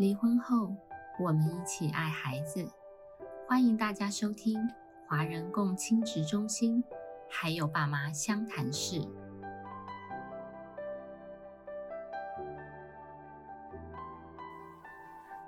离婚后，我们一起爱孩子。欢迎大家收听华人共亲职中心，还有爸妈相谈室。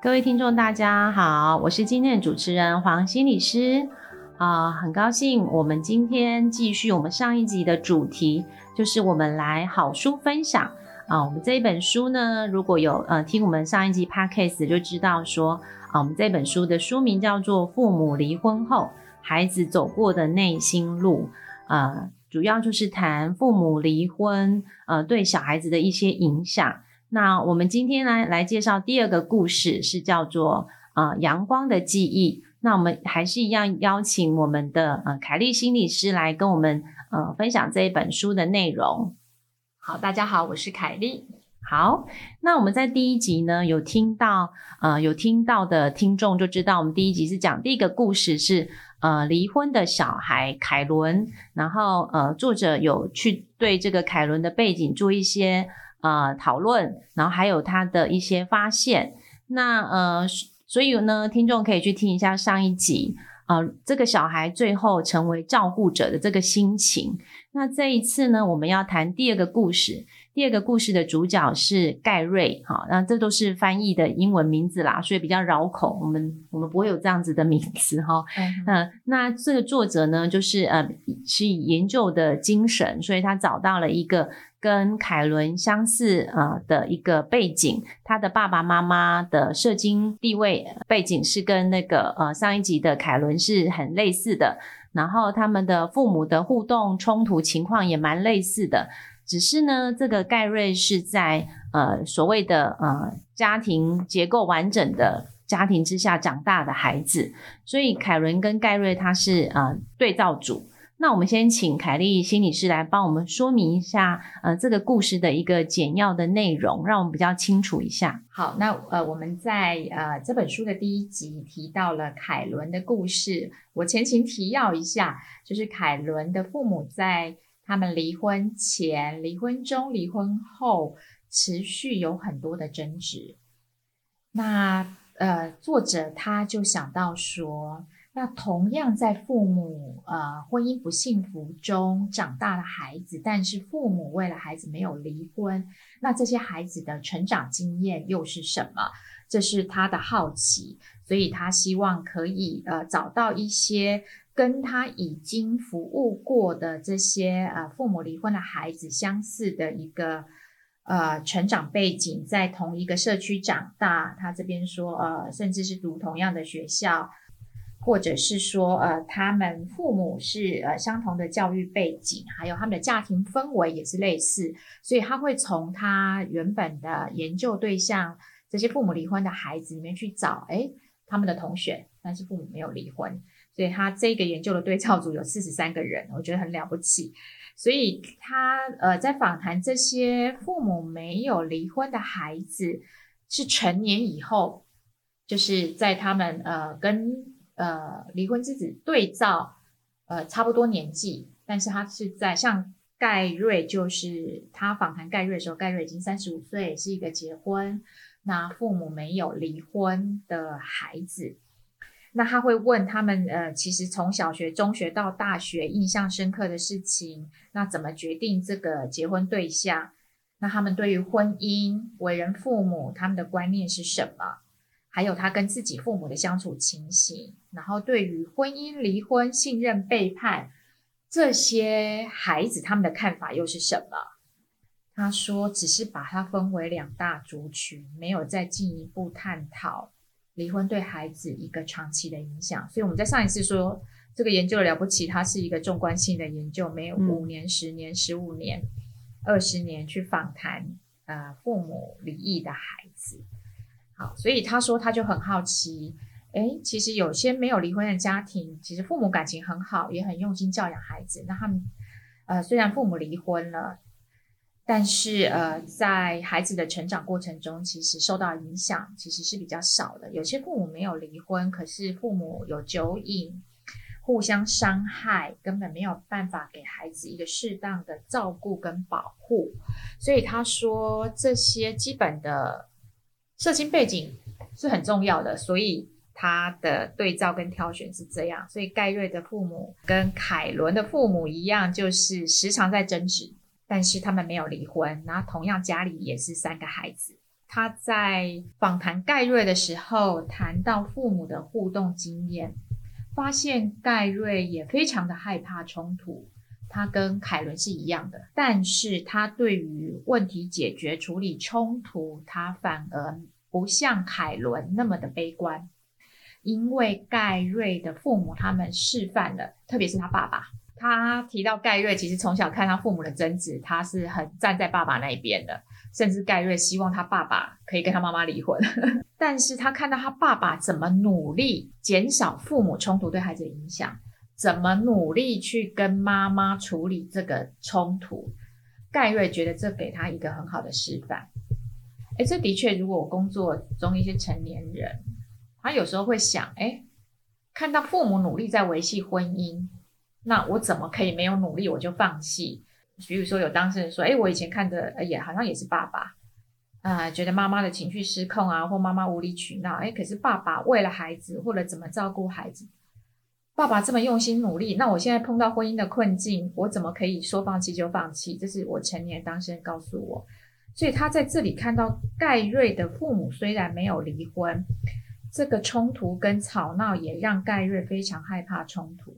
各位听众，大家好，我是今天的主持人黄心理师啊，很高兴我们今天继续我们上一集的主题，就是我们来好书分享。啊，我们这一本书呢，如果有呃听我们上一集 podcast 就知道说，啊，我们这本书的书名叫做《父母离婚后孩子走过的内心路》，啊，主要就是谈父母离婚呃对小孩子的一些影响。那我们今天呢来介绍第二个故事，是叫做啊阳光的记忆。那我们还是一样邀请我们的呃凯丽心理师来跟我们呃分享这一本书的内容。好，大家好，我是凯莉。好，那我们在第一集呢，有听到呃，有听到的听众就知道，我们第一集是讲第一个故事是呃离婚的小孩凯伦，然后呃作者有去对这个凯伦的背景做一些呃讨论，然后还有他的一些发现。那呃，所以呢，听众可以去听一下上一集。呃，这个小孩最后成为照顾者的这个心情。那这一次呢，我们要谈第二个故事。第二个故事的主角是盖瑞，哈，那这都是翻译的英文名字啦，所以比较绕口。我们我们不会有这样子的名字，哈。嗯，那这个作者呢，就是呃，是以研究的精神，所以他找到了一个。跟凯伦相似呃的一个背景，他的爸爸妈妈的社经地位背景是跟那个呃上一集的凯伦是很类似的，然后他们的父母的互动冲突情况也蛮类似的，只是呢这个盖瑞是在呃所谓的呃家庭结构完整的家庭之下长大的孩子，所以凯伦跟盖瑞他是呃对照组。那我们先请凯丽心理师来帮我们说明一下，呃，这个故事的一个简要的内容，让我们比较清楚一下。好，那呃，我们在呃这本书的第一集提到了凯伦的故事，我前情提要一下，就是凯伦的父母在他们离婚前、离婚中、离婚后，持续有很多的争执。那呃，作者他就想到说。那同样在父母呃婚姻不幸福中长大的孩子，但是父母为了孩子没有离婚，那这些孩子的成长经验又是什么？这是他的好奇，所以他希望可以呃找到一些跟他已经服务过的这些呃父母离婚的孩子相似的一个呃成长背景，在同一个社区长大。他这边说呃，甚至是读同样的学校。或者是说，呃，他们父母是呃相同的教育背景，还有他们的家庭氛围也是类似，所以他会从他原本的研究对象这些父母离婚的孩子里面去找，哎，他们的同学，但是父母没有离婚，所以他这个研究的对照组有四十三个人，我觉得很了不起。所以他呃在访谈这些父母没有离婚的孩子，是成年以后，就是在他们呃跟呃，离婚之子对照，呃，差不多年纪，但是他是在像盖瑞，就是他访谈盖瑞的时候，盖瑞已经三十五岁，是一个结婚，那父母没有离婚的孩子，那他会问他们，呃，其实从小学、中学到大学，印象深刻的事情，那怎么决定这个结婚对象？那他们对于婚姻、为人父母，他们的观念是什么？还有他跟自己父母的相处情形，然后对于婚姻、离婚、信任背叛这些孩子他们的看法又是什么？他说，只是把它分为两大族群，没有再进一步探讨离婚对孩子一个长期的影响。所以我们在上一次说这个研究了不起，它是一个纵观性的研究，没有五年、十年、十五年、二十年去访谈呃父母离异的孩子。好所以他说，他就很好奇，哎，其实有些没有离婚的家庭，其实父母感情很好，也很用心教养孩子。那他们，呃，虽然父母离婚了，但是呃，在孩子的成长过程中，其实受到影响其实是比较少的。有些父母没有离婚，可是父母有酒瘾，互相伤害，根本没有办法给孩子一个适当的照顾跟保护。所以他说，这些基本的。社经背景是很重要的，所以他的对照跟挑选是这样。所以盖瑞的父母跟凯伦的父母一样，就是时常在争执，但是他们没有离婚，然后同样家里也是三个孩子。他在访谈盖瑞的时候，谈到父母的互动经验，发现盖瑞也非常的害怕冲突。他跟凯伦是一样的，但是他对于问题解决、处理冲突，他反而不像凯伦那么的悲观，因为盖瑞的父母他们示范了，特别是他爸爸。他提到盖瑞其实从小看他父母的争执，他是很站在爸爸那一边的，甚至盖瑞希望他爸爸可以跟他妈妈离婚。但是他看到他爸爸怎么努力减少父母冲突对孩子的影响，怎么努力去跟妈妈处理这个冲突，盖瑞觉得这给他一个很好的示范。哎，这的确，如果我工作中一些成年人，他有时候会想，哎，看到父母努力在维系婚姻。那我怎么可以没有努力我就放弃？比如说有当事人说：“哎，我以前看的也好像也是爸爸啊，觉得妈妈的情绪失控啊，或妈妈无理取闹。哎，可是爸爸为了孩子或者怎么照顾孩子，爸爸这么用心努力。那我现在碰到婚姻的困境，我怎么可以说放弃就放弃？这是我成年当事人告诉我。所以他在这里看到盖瑞的父母虽然没有离婚，这个冲突跟吵闹也让盖瑞非常害怕冲突。”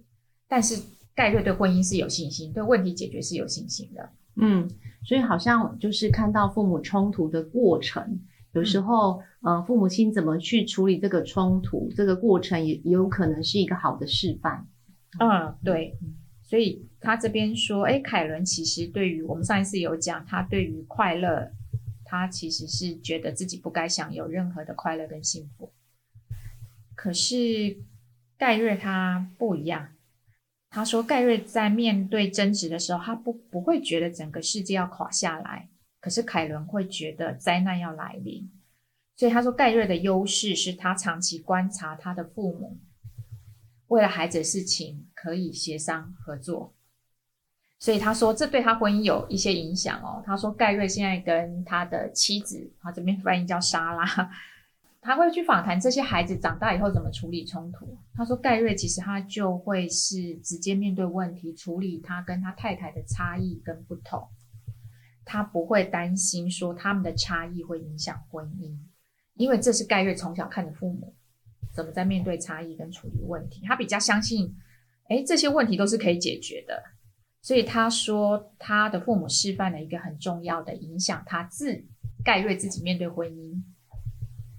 但是盖瑞对婚姻是有信心，对问题解决是有信心的。嗯，所以好像就是看到父母冲突的过程，有时候，呃，父母亲怎么去处理这个冲突，这个过程也有可能是一个好的示范。嗯，对。所以他这边说，哎，凯伦其实对于我们上一次有讲，他对于快乐，他其实是觉得自己不该享有任何的快乐跟幸福。可是盖瑞他不一样。他说：“盖瑞在面对争执的时候，他不不会觉得整个世界要垮下来，可是凯伦会觉得灾难要来临。所以他说，盖瑞的优势是他长期观察他的父母，为了孩子的事情可以协商合作。所以他说，这对他婚姻有一些影响哦。他说，盖瑞现在跟他的妻子，他这边翻译叫莎拉。”他会去访谈这些孩子长大以后怎么处理冲突。他说，盖瑞其实他就会是直接面对问题，处理他跟他太太的差异跟不同。他不会担心说他们的差异会影响婚姻，因为这是盖瑞从小看的父母怎么在面对差异跟处理问题。他比较相信，哎，这些问题都是可以解决的。所以他说，他的父母示范了一个很重要的影响他自盖瑞自己面对婚姻。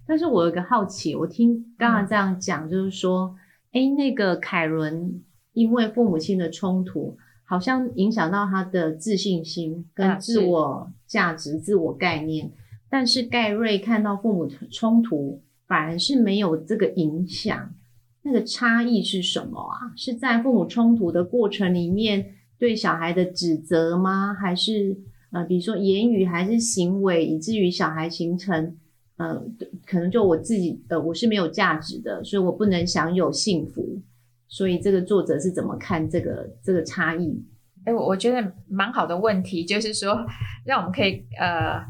但是我有一个好奇，我听刚刚这样讲，就是说，哎，那个凯伦因为父母亲的冲突，好像影响到他的自信心跟自我价值、自我概念。但是盖瑞看到父母冲突，反而是没有这个影响。那个差异是什么啊？是在父母冲突的过程里面对小孩的指责吗？还是呃，比如说言语还是行为，以至于小孩形成？呃，可能就我自己，呃，我是没有价值的，所以我不能享有幸福。所以这个作者是怎么看这个这个差异？哎，我我觉得蛮好的问题，就是说让我们可以呃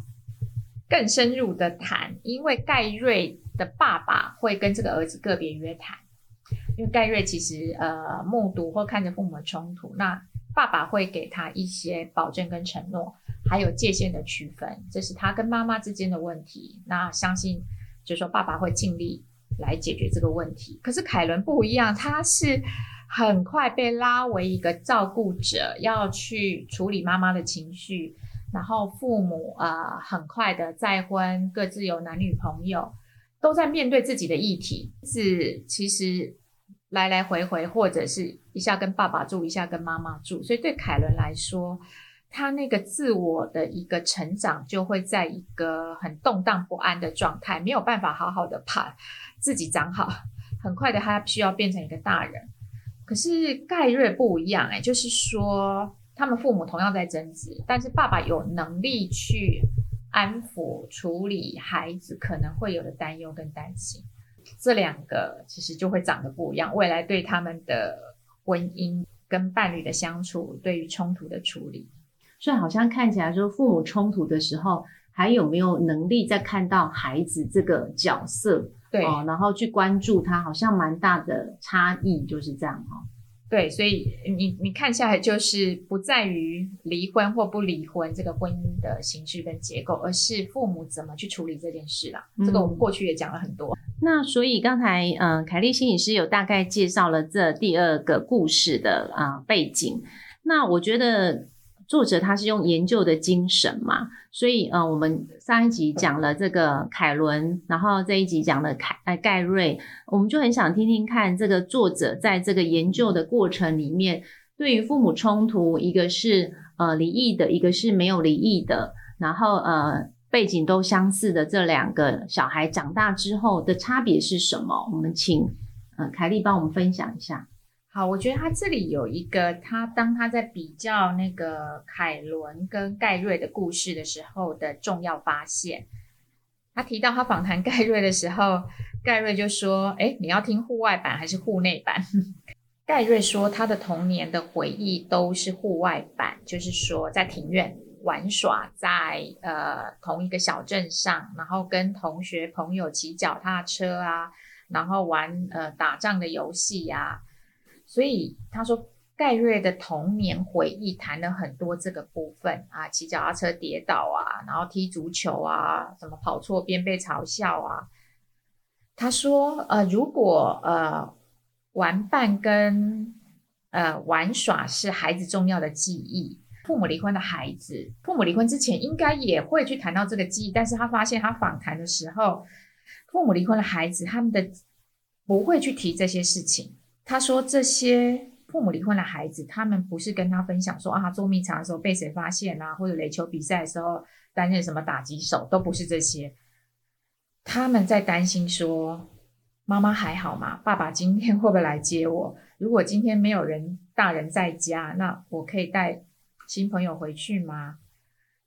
更深入的谈，因为盖瑞的爸爸会跟这个儿子个别约谈，因为盖瑞其实呃目睹或看着父母的冲突，那爸爸会给他一些保证跟承诺。还有界限的区分，这是他跟妈妈之间的问题。那相信，就是说爸爸会尽力来解决这个问题。可是凯伦不一样，他是很快被拉为一个照顾者，要去处理妈妈的情绪。然后父母啊，很快的再婚，各自有男女朋友，都在面对自己的议题。是其实来来回回，或者是一下跟爸爸住，一下跟妈妈住。所以对凯伦来说，他那个自我的一个成长，就会在一个很动荡不安的状态，没有办法好好的把自己长好。很快的，他需要变成一个大人。可是盖瑞不一样，哎，就是说他们父母同样在争执，但是爸爸有能力去安抚、处理孩子可能会有的担忧跟担心。这两个其实就会长得不一样，未来对他们的婚姻跟伴侣的相处，对于冲突的处理。所以好像看起来说，父母冲突的时候，还有没有能力再看到孩子这个角色，对哦，然后去关注他，好像蛮大的差异，就是这样哈、哦。对，所以你你看下来就是不在于离婚或不离婚这个婚姻的形式跟结构，而是父母怎么去处理这件事啦。这个我们嗯过去也讲了很多。那所以刚才嗯、呃凯丽心理师有大概介绍了这第二个故事的啊、呃背景。那我觉得作者他是用研究的精神嘛，所以呃我们上一集讲了这个凯伦，然后这一集讲了凯呃盖瑞，我们就很想听听看这个作者在这个研究的过程里面，对于父母冲突，一个是呃离异的，一个是没有离异的，然后呃背景都相似的这两个小孩长大之后的差别是什么？我们请呃凯莉帮我们分享一下。好，我觉得他这里有一个，他当他在比较那个凯伦跟盖瑞的故事的时候的重要发现。他提到他访谈盖瑞的时候，盖瑞就说：“哎，你要听户外版还是户内版？” 盖瑞说他的童年的回忆都是户外版，就是说在庭院玩耍，在呃同一个小镇上，然后跟同学朋友骑脚踏车啊，然后玩呃打仗的游戏呀、所以他说，盖瑞的童年回忆谈了很多这个部分啊，骑脚踏车跌倒啊，然后踢足球啊，什么跑错边被嘲笑啊。他说，呃，如果呃玩伴跟呃玩耍是孩子重要的记忆，父母离婚的孩子，父母离婚之前应该也会去谈到这个记忆，但是他发现他访谈的时候，父母离婚的孩子他们的不会去提这些事情。他说这些父母离婚的孩子，他们不是跟他分享说啊，捉迷藏的时候被谁发现啊，或者垒球比赛的时候担任什么打击手，都不是这些。他们在担心说，妈妈还好吗？爸爸今天会不会来接我？如果今天没有人大人在家，那我可以带新朋友回去吗？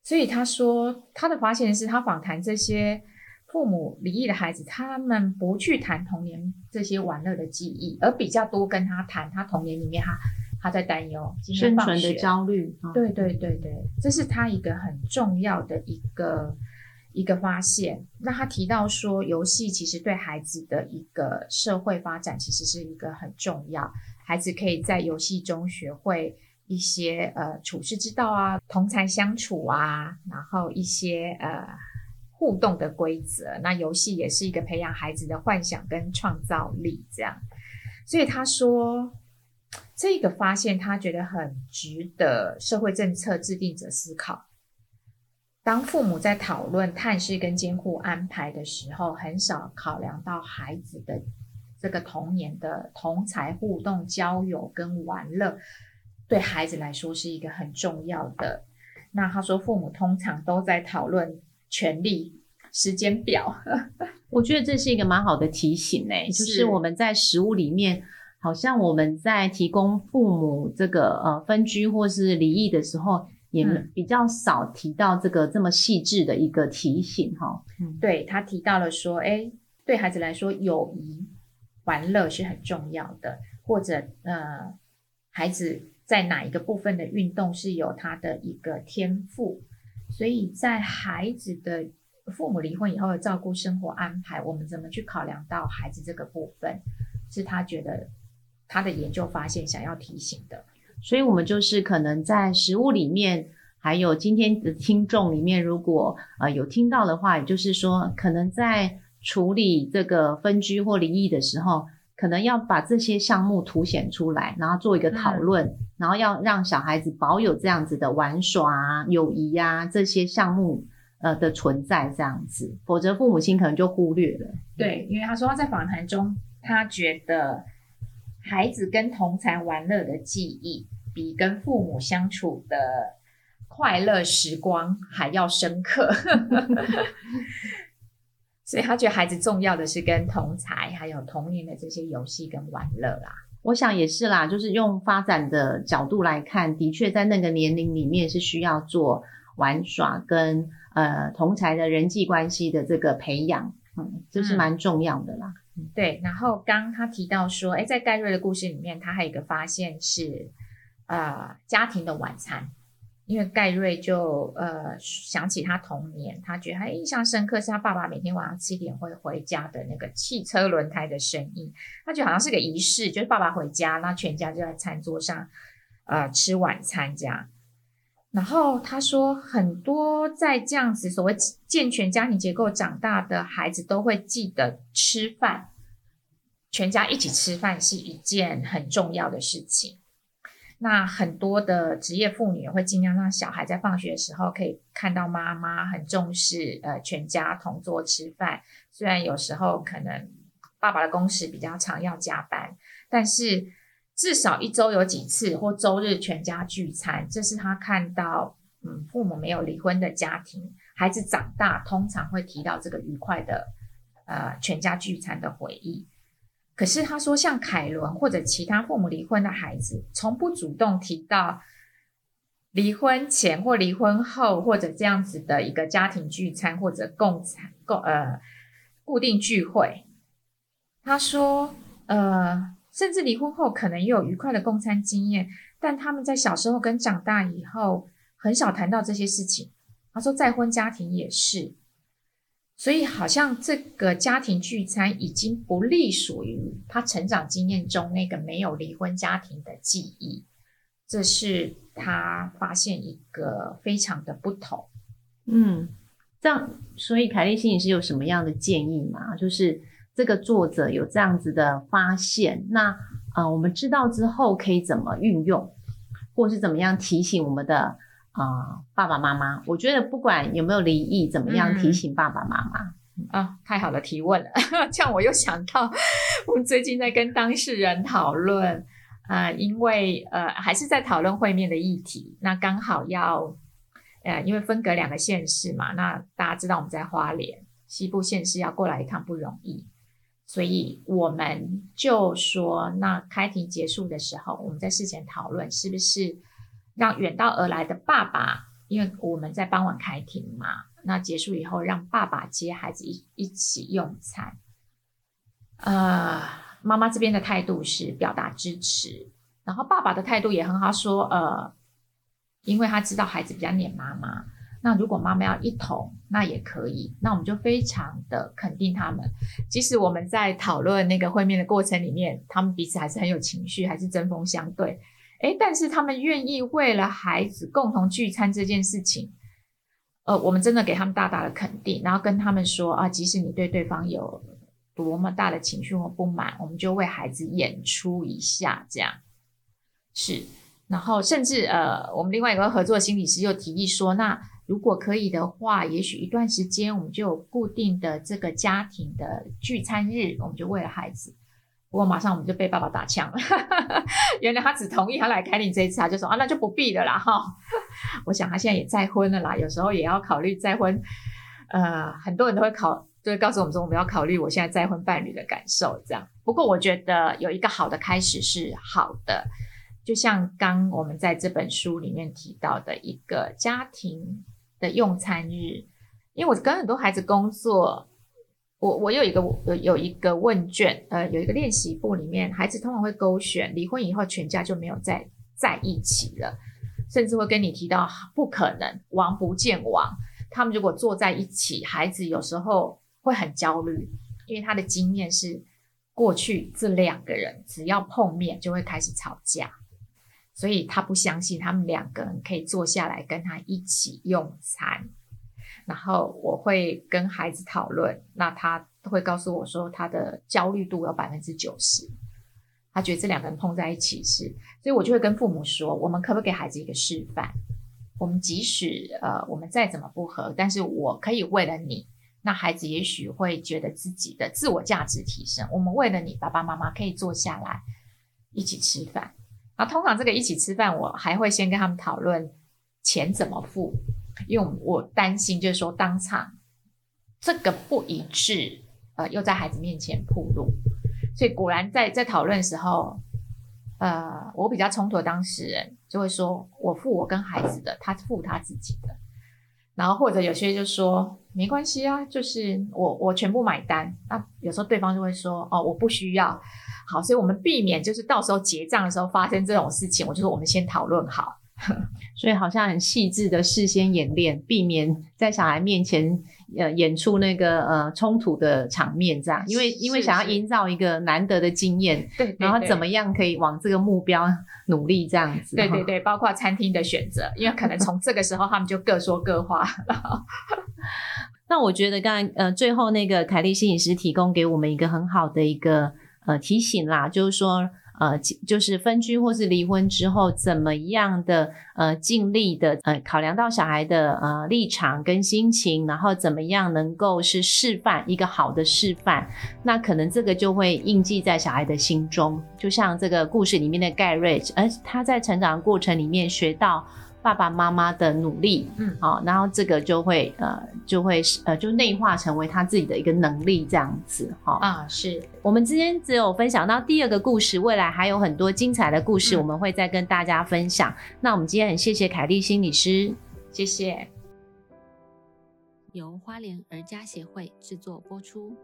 所以他说，他的发现是他访谈这些父母离异的孩子，他们不去谈童年这些玩乐的记忆，而比较多跟他谈他童年里面他他在担忧生存的焦虑，哦对对对对，这是他一个很重要的一个一个发现。那他提到说，游戏其实对孩子的一个社会发展其实是一个很重要，孩子可以在游戏中学会一些呃处事之道啊，同才相处啊，然后一些呃互动的规则。那游戏也是一个培养孩子的幻想跟创造力，这样。所以他说，这个发现他觉得很值得社会政策制定者思考。当父母在讨论探视跟监护安排的时候，很少考量到孩子的这个童年的同才互动、交友跟玩乐，对孩子来说是一个很重要的。那他说，父母通常都在讨论权利、时间表。我觉得这是一个蛮好的提醒呢、就是是我们在食物里面，好像我们在提供父母这个呃分居或是离异的时候，也嗯比较少提到这个这么细致的一个提醒哈。嗯，对他提到了说，哎，对孩子来说，友谊、玩乐是很重要的，或者呃，孩子在哪一个部分的运动是有他的一个天赋，所以在孩子的父母离婚以后的照顾生活安排，我们怎么去考量到孩子这个部分，是他觉得他的研究发现想要提醒的。所以我们就是可能在食物里面，还有今天的听众里面，如果呃有听到的话，也就是说，可能在处理这个分居或离异的时候，可能要把这些项目凸显出来，然后做一个讨论，然后要让小孩子保有这样子的玩耍啊、友谊啊这些项目呃的存在，这样子，否则父母亲可能就忽略了。对，因为他说他在访谈中，他觉得孩子跟同才玩乐的记忆，比跟父母相处的快乐时光还要深刻。所以他觉得孩子重要的是跟同才还有童年的这些游戏跟玩乐啦。我想也是啦，就是用发展的角度来看，的确在那个年龄里面是需要做玩耍跟呃同才的人际关系的这个培养，嗯，这是嗯蛮重要的啦。对，然后刚他提到说，哎，在盖瑞的故事里面，他还有一个发现是，呃，家庭的晚餐。因为盖瑞就呃想起他童年，他觉得他印象深刻是他爸爸每天晚上七点会回家的那个汽车轮胎的声音，他就好像是个仪式，就是爸爸回家，那全家就在餐桌上呃吃晚餐这样。然后他说，很多在这样子所谓健全家庭结构长大的孩子都会记得吃饭，全家一起吃饭是一件很重要的事情。那很多的职业妇女会尽量让小孩在放学的时候可以看到妈妈很重视，呃，全家同桌吃饭。虽然有时候可能爸爸的工时比较长要加班，但是至少一周有几次或周日全家聚餐，这是他看到，嗯，父母没有离婚的家庭，孩子长大通常会提到这个愉快的，呃，全家聚餐的回忆。可是他说，像凯伦或者其他父母离婚的孩子，从不主动提到离婚前或离婚后或者这样子的一个家庭聚餐或者共餐共呃固定聚会。他说，呃，甚至离婚后可能也有愉快的共餐经验，但他们在小时候跟长大以后很少谈到这些事情。他说，再婚家庭也是。所以，好像这个家庭聚餐已经不隶属于他成长经验中那个没有离婚家庭的记忆，这是他发现一个非常的不同。嗯，这样，所以凯莉心理师有什么样的建议吗？就是这个作者有这样子的发现，那啊，我们知道之后可以怎么运用，或是怎么样提醒我们的？啊，爸爸妈妈，我觉得不管有没有离异，怎么样提醒爸爸妈妈啊？太好的提问了，这样我又想到，我们最近在跟当事人讨论，啊，因为呃还是在讨论会面的议题，那刚好要呃，因为分隔两个县市嘛，那大家知道我们在花莲西部县市要过来一趟不容易，所以我们就说，那开庭结束的时候，我们在事前讨论是不是。让远道而来的爸爸，因为我们在傍晚开庭嘛，那结束以后让爸爸接孩子一一起用餐。呃，妈妈这边的态度是表达支持，然后爸爸的态度也很好，说呃，因为他知道孩子比较黏妈妈，那如果妈妈要一同，那也可以，那我们就非常的肯定他们。即使我们在讨论那个会面的过程里面，他们彼此还是很有情绪，还是针锋相对。哎，但是他们愿意为了孩子共同聚餐这件事情，呃，我们真的给他们大大的肯定，然后跟他们说啊，即使你对对方有多么大的情绪或不满，我们就为孩子演出一下，这样是。然后甚至呃，我们另外一个合作心理师又提议说，那如果可以的话，也许一段时间我们就有固定的这个家庭的聚餐日，我们就为了孩子。不过马上我们就被爸爸打枪了，原来他只同意他来开庭这一次，他就说啊那就不必了啦哈。我想他现在也再婚了啦，有时候也要考虑再婚。呃，很多人都会考，就会告诉我们说我们要考虑我现在再婚伴侣的感受这样。不过我觉得有一个好的开始是好的，就像刚我们在这本书里面提到的一个家庭的用餐日，因为我跟很多孩子工作。我我有一个有有一个问卷，呃，有一个练习簿里面，孩子通常会勾选离婚以后全家就没有再在一起了，甚至会跟你提到不可能，王不见王。他们如果坐在一起，孩子有时候会很焦虑，因为他的经验是过去这两个人只要碰面就会开始吵架，所以他不相信他们两个人可以坐下来跟他一起用餐。然后我会跟孩子讨论，那他会告诉我说他的焦虑度有百分之九十，他觉得这两个人碰在一起是，所以我就会跟父母说，我们可不可以给孩子一个示范？我们即使呃我们再怎么不合，但是我可以为了你，那孩子也许会觉得自己的自我价值提升。我们为了你，爸爸妈妈可以坐下来一起吃饭。那通常这个一起吃饭，我还会先跟他们讨论钱怎么付。因为我担心，就是说当场这个不一致，呃，又在孩子面前暴露，所以果然在在讨论时候，呃，我比较冲突的当事人就会说，我付我跟孩子的，他付他自己的，然后或者有些就说没关系啊，就是我我全部买单，那有时候对方就会说，哦，我不需要，好，所以我们避免就是到时候结账的时候发生这种事情，我就说我们先讨论好。所以好像很细致的事先演练，避免在小孩面前呃演出那个呃冲突的场面，这样，因为因为想要营造一个难得的经验，对，然后怎么？样可以往这个目标努力，这样子。对对对，包括餐厅的选择，因为可能从这个时候他们就各说各话了。那我觉得刚才呃最后那个凯丽心理师提供给我们一个很好的一个呃提醒啦，就是说呃就是分居或是离婚之后，怎么样的呃尽力的呃考量到小孩的呃立场跟心情，然后怎么样能够是示范一个好的示范，那可能这个就会印记在小孩的心中，就像这个故事里面的盖瑞，而他在成长过程里面学到。爸爸妈妈的努力，嗯好、然后这个就会呃就会呃就内化成为他自己的一个能力这样子哈。啊，是我们今天只有分享到第二个故事，未来还有很多精彩的故事，嗯我们会再跟大家分享。那我们今天很谢谢凯丽心理师。谢谢。由花莲儿家协会制作播出。